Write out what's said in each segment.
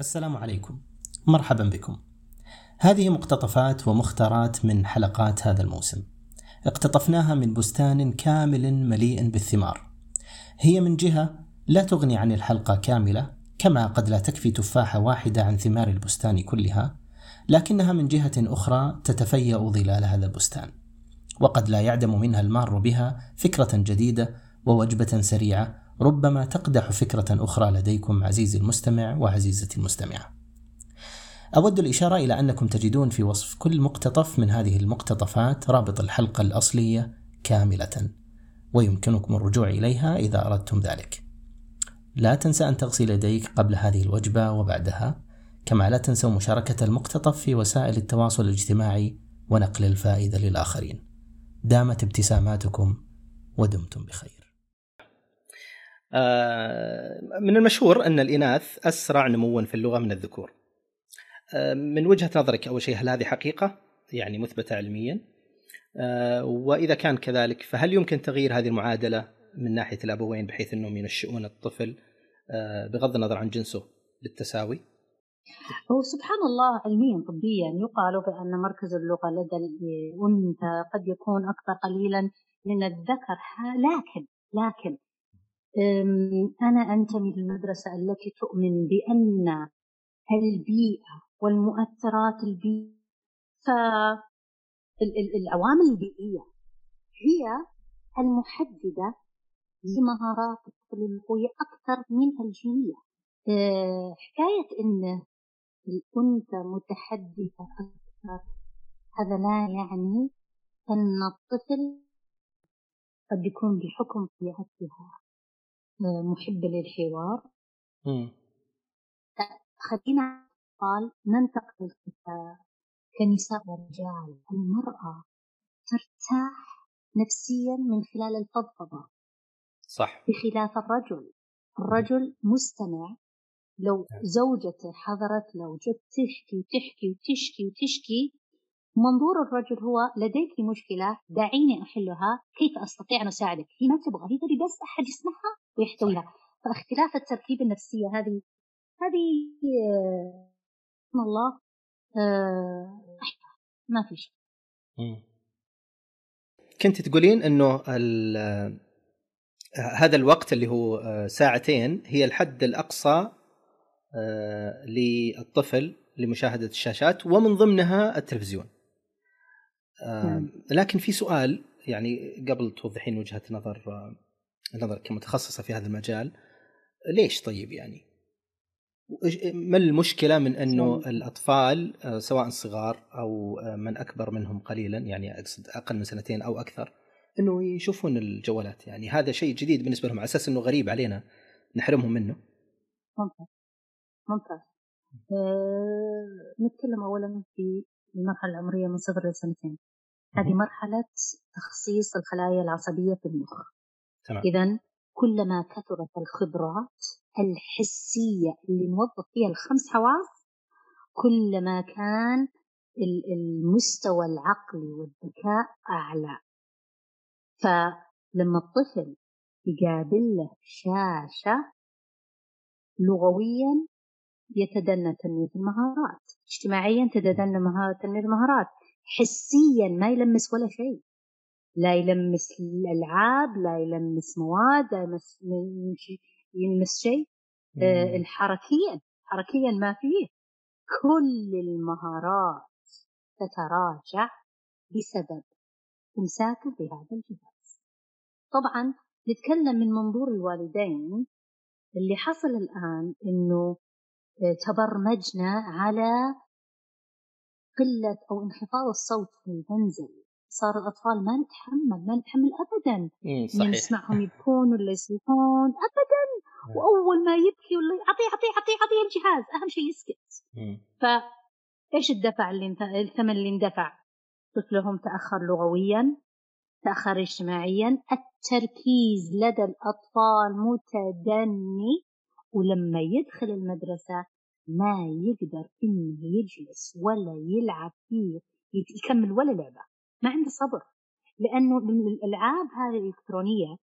السلام عليكم. مرحبا بكم. هذه مقتطفات ومختارات من حلقات هذا الموسم. اقتطفناها من بستان كامل مليء بالثمار. هي من جهة لا تغني عن الحلقة كاملة كما قد لا تكفي تفاحة واحدة عن ثمار البستان كلها لكنها من جهة أخرى تتفيأ ظلال هذا البستان. وقد لا يعدم منها المار بها فكرة جديدة ووجبة سريعة ربما تقدح فكرة أخرى لديكم عزيزي المستمع وعزيزتي المستمعة. أود الإشارة إلى أنكم تجدون في وصف كل مقتطف من هذه المقتطفات رابط الحلقة الأصلية كاملة، ويمكنكم الرجوع إليها إذا أردتم ذلك. لا تنسى أن تغسل يديك قبل هذه الوجبة وبعدها، كما لا تنسوا مشاركة المقتطف في وسائل التواصل الاجتماعي ونقل الفائدة للآخرين. دامت ابتساماتكم ودمتم بخير. آه، من المشهور أن الإناث أسرع نموا في اللغة من الذكور. آه، من وجهة نظرك أول شيء هل هذه حقيقة؟ يعني مثبتة علميا؟ آه، وإذا كان كذلك فهل يمكن تغيير هذه المعادلة من ناحية الأبوين بحيث أنهم ينشئون الطفل بغض النظر عن جنسه بالتساوي؟ هو سبحان الله علميا طبيا يقال بأن مركز اللغة لدى الأنثى قد يكون أكثر قليلا من الذكر لكن لكن أنا أنتمي للمدرسة التي تؤمن بأن البيئة والمؤثرات البيئية فالعوامل البيئية هي المحددة لمهارات الطفل القوية أكثر من الجينية. أه، حكاية أن الأنثى متحدثة أكثر هذا لا يعني أن الطفل قد يكون بحكم طبيعتها محبة للحوار. خلينا قال ننتقل كنساء ورجال المرأة ترتاح نفسيا من خلال الفضفضة. صح. بخلاف الرجل. الرجل مستمع. لو نعم. زوجته حضرت لو جت تحكي وتحكي وتشكي وتشكي منظور الرجل هو لديك مشكلة دعيني أحلها. كيف أستطيع أن أساعدك؟ هي ما تبغى. هي تبي بس أحد يسمعها؟ ويحتويها فاختلاف التركيب النفسية هذه هذه سبحان الله آه ما في شيء. كنت تقولين إنه هذا الوقت اللي هو آه، ساعتين هي الحد الأقصى آه، للطفل لمشاهدة الشاشات ومن ضمنها التلفزيون. نعم. لكن في سؤال يعني قبل توضحين وجهة نظر نظر كمتخصصة في هذا المجال ليش طيب يعني؟ ما المشكلة من أنه الأطفال آه، سواء صغار أو آه، من أكبر منهم قليلا يعني أقصد أقل من سنتين أو أكثر أنه يشوفون الجوالات يعني هذا شيء جديد بالنسبة لهم على أساس أنه غريب علينا نحرمهم منه. ممتاز ممتاز. أه نتكلم اولا في المرحلة العمرية من صفر لسنتين. هذه مرحلة تخصيص الخلايا العصبية في المخ. إذا كلما كثرت الخبرات الحسية اللي نوظف فيها الخمس حواس كلما كان المستوى العقلي والذكاء أعلى. فلما الطفل يقابل له شاشة لغويا يتدنى تنمية المهارات. اجتماعيا تتدنى تنمية المهارات. حسيا ما يلمس ولا شيء. لا يلمس الألعاب لا يلمس مواد لا يلمس يلمس شيء. آه الحركيا حركيا ما فيه. كل المهارات تتراجع بسبب امساكه بهذا الجهاز. طبعا نتكلم من منظور الوالدين. اللي حصل الآن إنه آه، تبرمجنا على قلة أو انخفاض الصوت في المنزل. صار الأطفال ما نتحمل ما نتحمل ابدا. صحيح. نسمعهم يبكون ولا يصيحون ابدا. وأول ما يبكي ولا أعطيه أعطيه أعطيه أعطيه الجهاز أهم شيء يسكت. ف إيش الدفع اللي انت... الثمن اللي اندفع؟ طفلهم تأخر لغويا تأخر اجتماعيا. التركيز لدى الأطفال متدني ولما يدخل المدرسة ما يقدر إنه يجلس ولا يلعب فيه يكمل ولا لعبة. ما عنده صبر لأنه الألعاب هذه الإلكترونية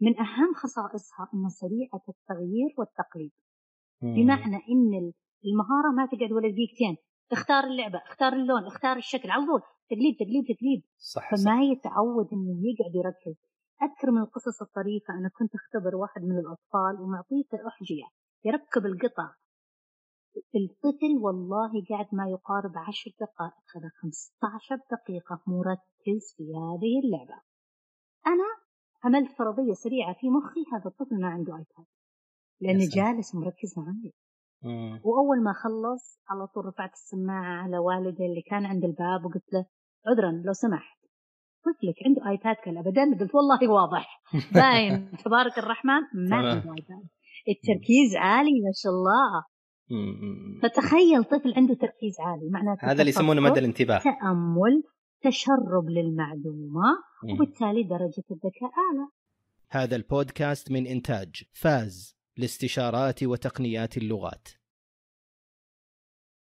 من أهم خصائصها انها سريعة التغيير والتقليد. بمعنى إن المهارة ما تقعد ولا دقيقتين. اختار اللعبة اختار اللون اختار الشكل على طول. تقليب تقليب تقليب صح فما صح. يتعود إنه يقعد يركز. أذكر من القصص الطريفة أنا كنت أختبر واحد من الأطفال ومعطيته احجيه يركب القطع. الطفل والله قعد ما يقارب عشر دقائق. هذا 15 دقيقة مركز في هذه اللعبة. أنا عملت فرضية سريعة في مخي. هذا الطفل ما عنده آيباد لأنه. جالس مركز معي. مم. وأول ما خلص على طول رفعت السماعة على والدي اللي كان عند الباب وقلت له عذرا لو سمحت. طفلك عنده ايباد كان ابدا قلت والله واضح. باين. تبارك الرحمن ما. عنده ايباد التركيز عالي ما شاء الله. فتخيل طفل عنده تركيز عالي معناته هذا اللي يسمونه مدى الانتباه. تأمل تشرب للمعلومة مم. وبالتالي درجة الذكاء أعلى. هذا البودكاست من إنتاج فاز لاستشارات وتقنيات اللغات.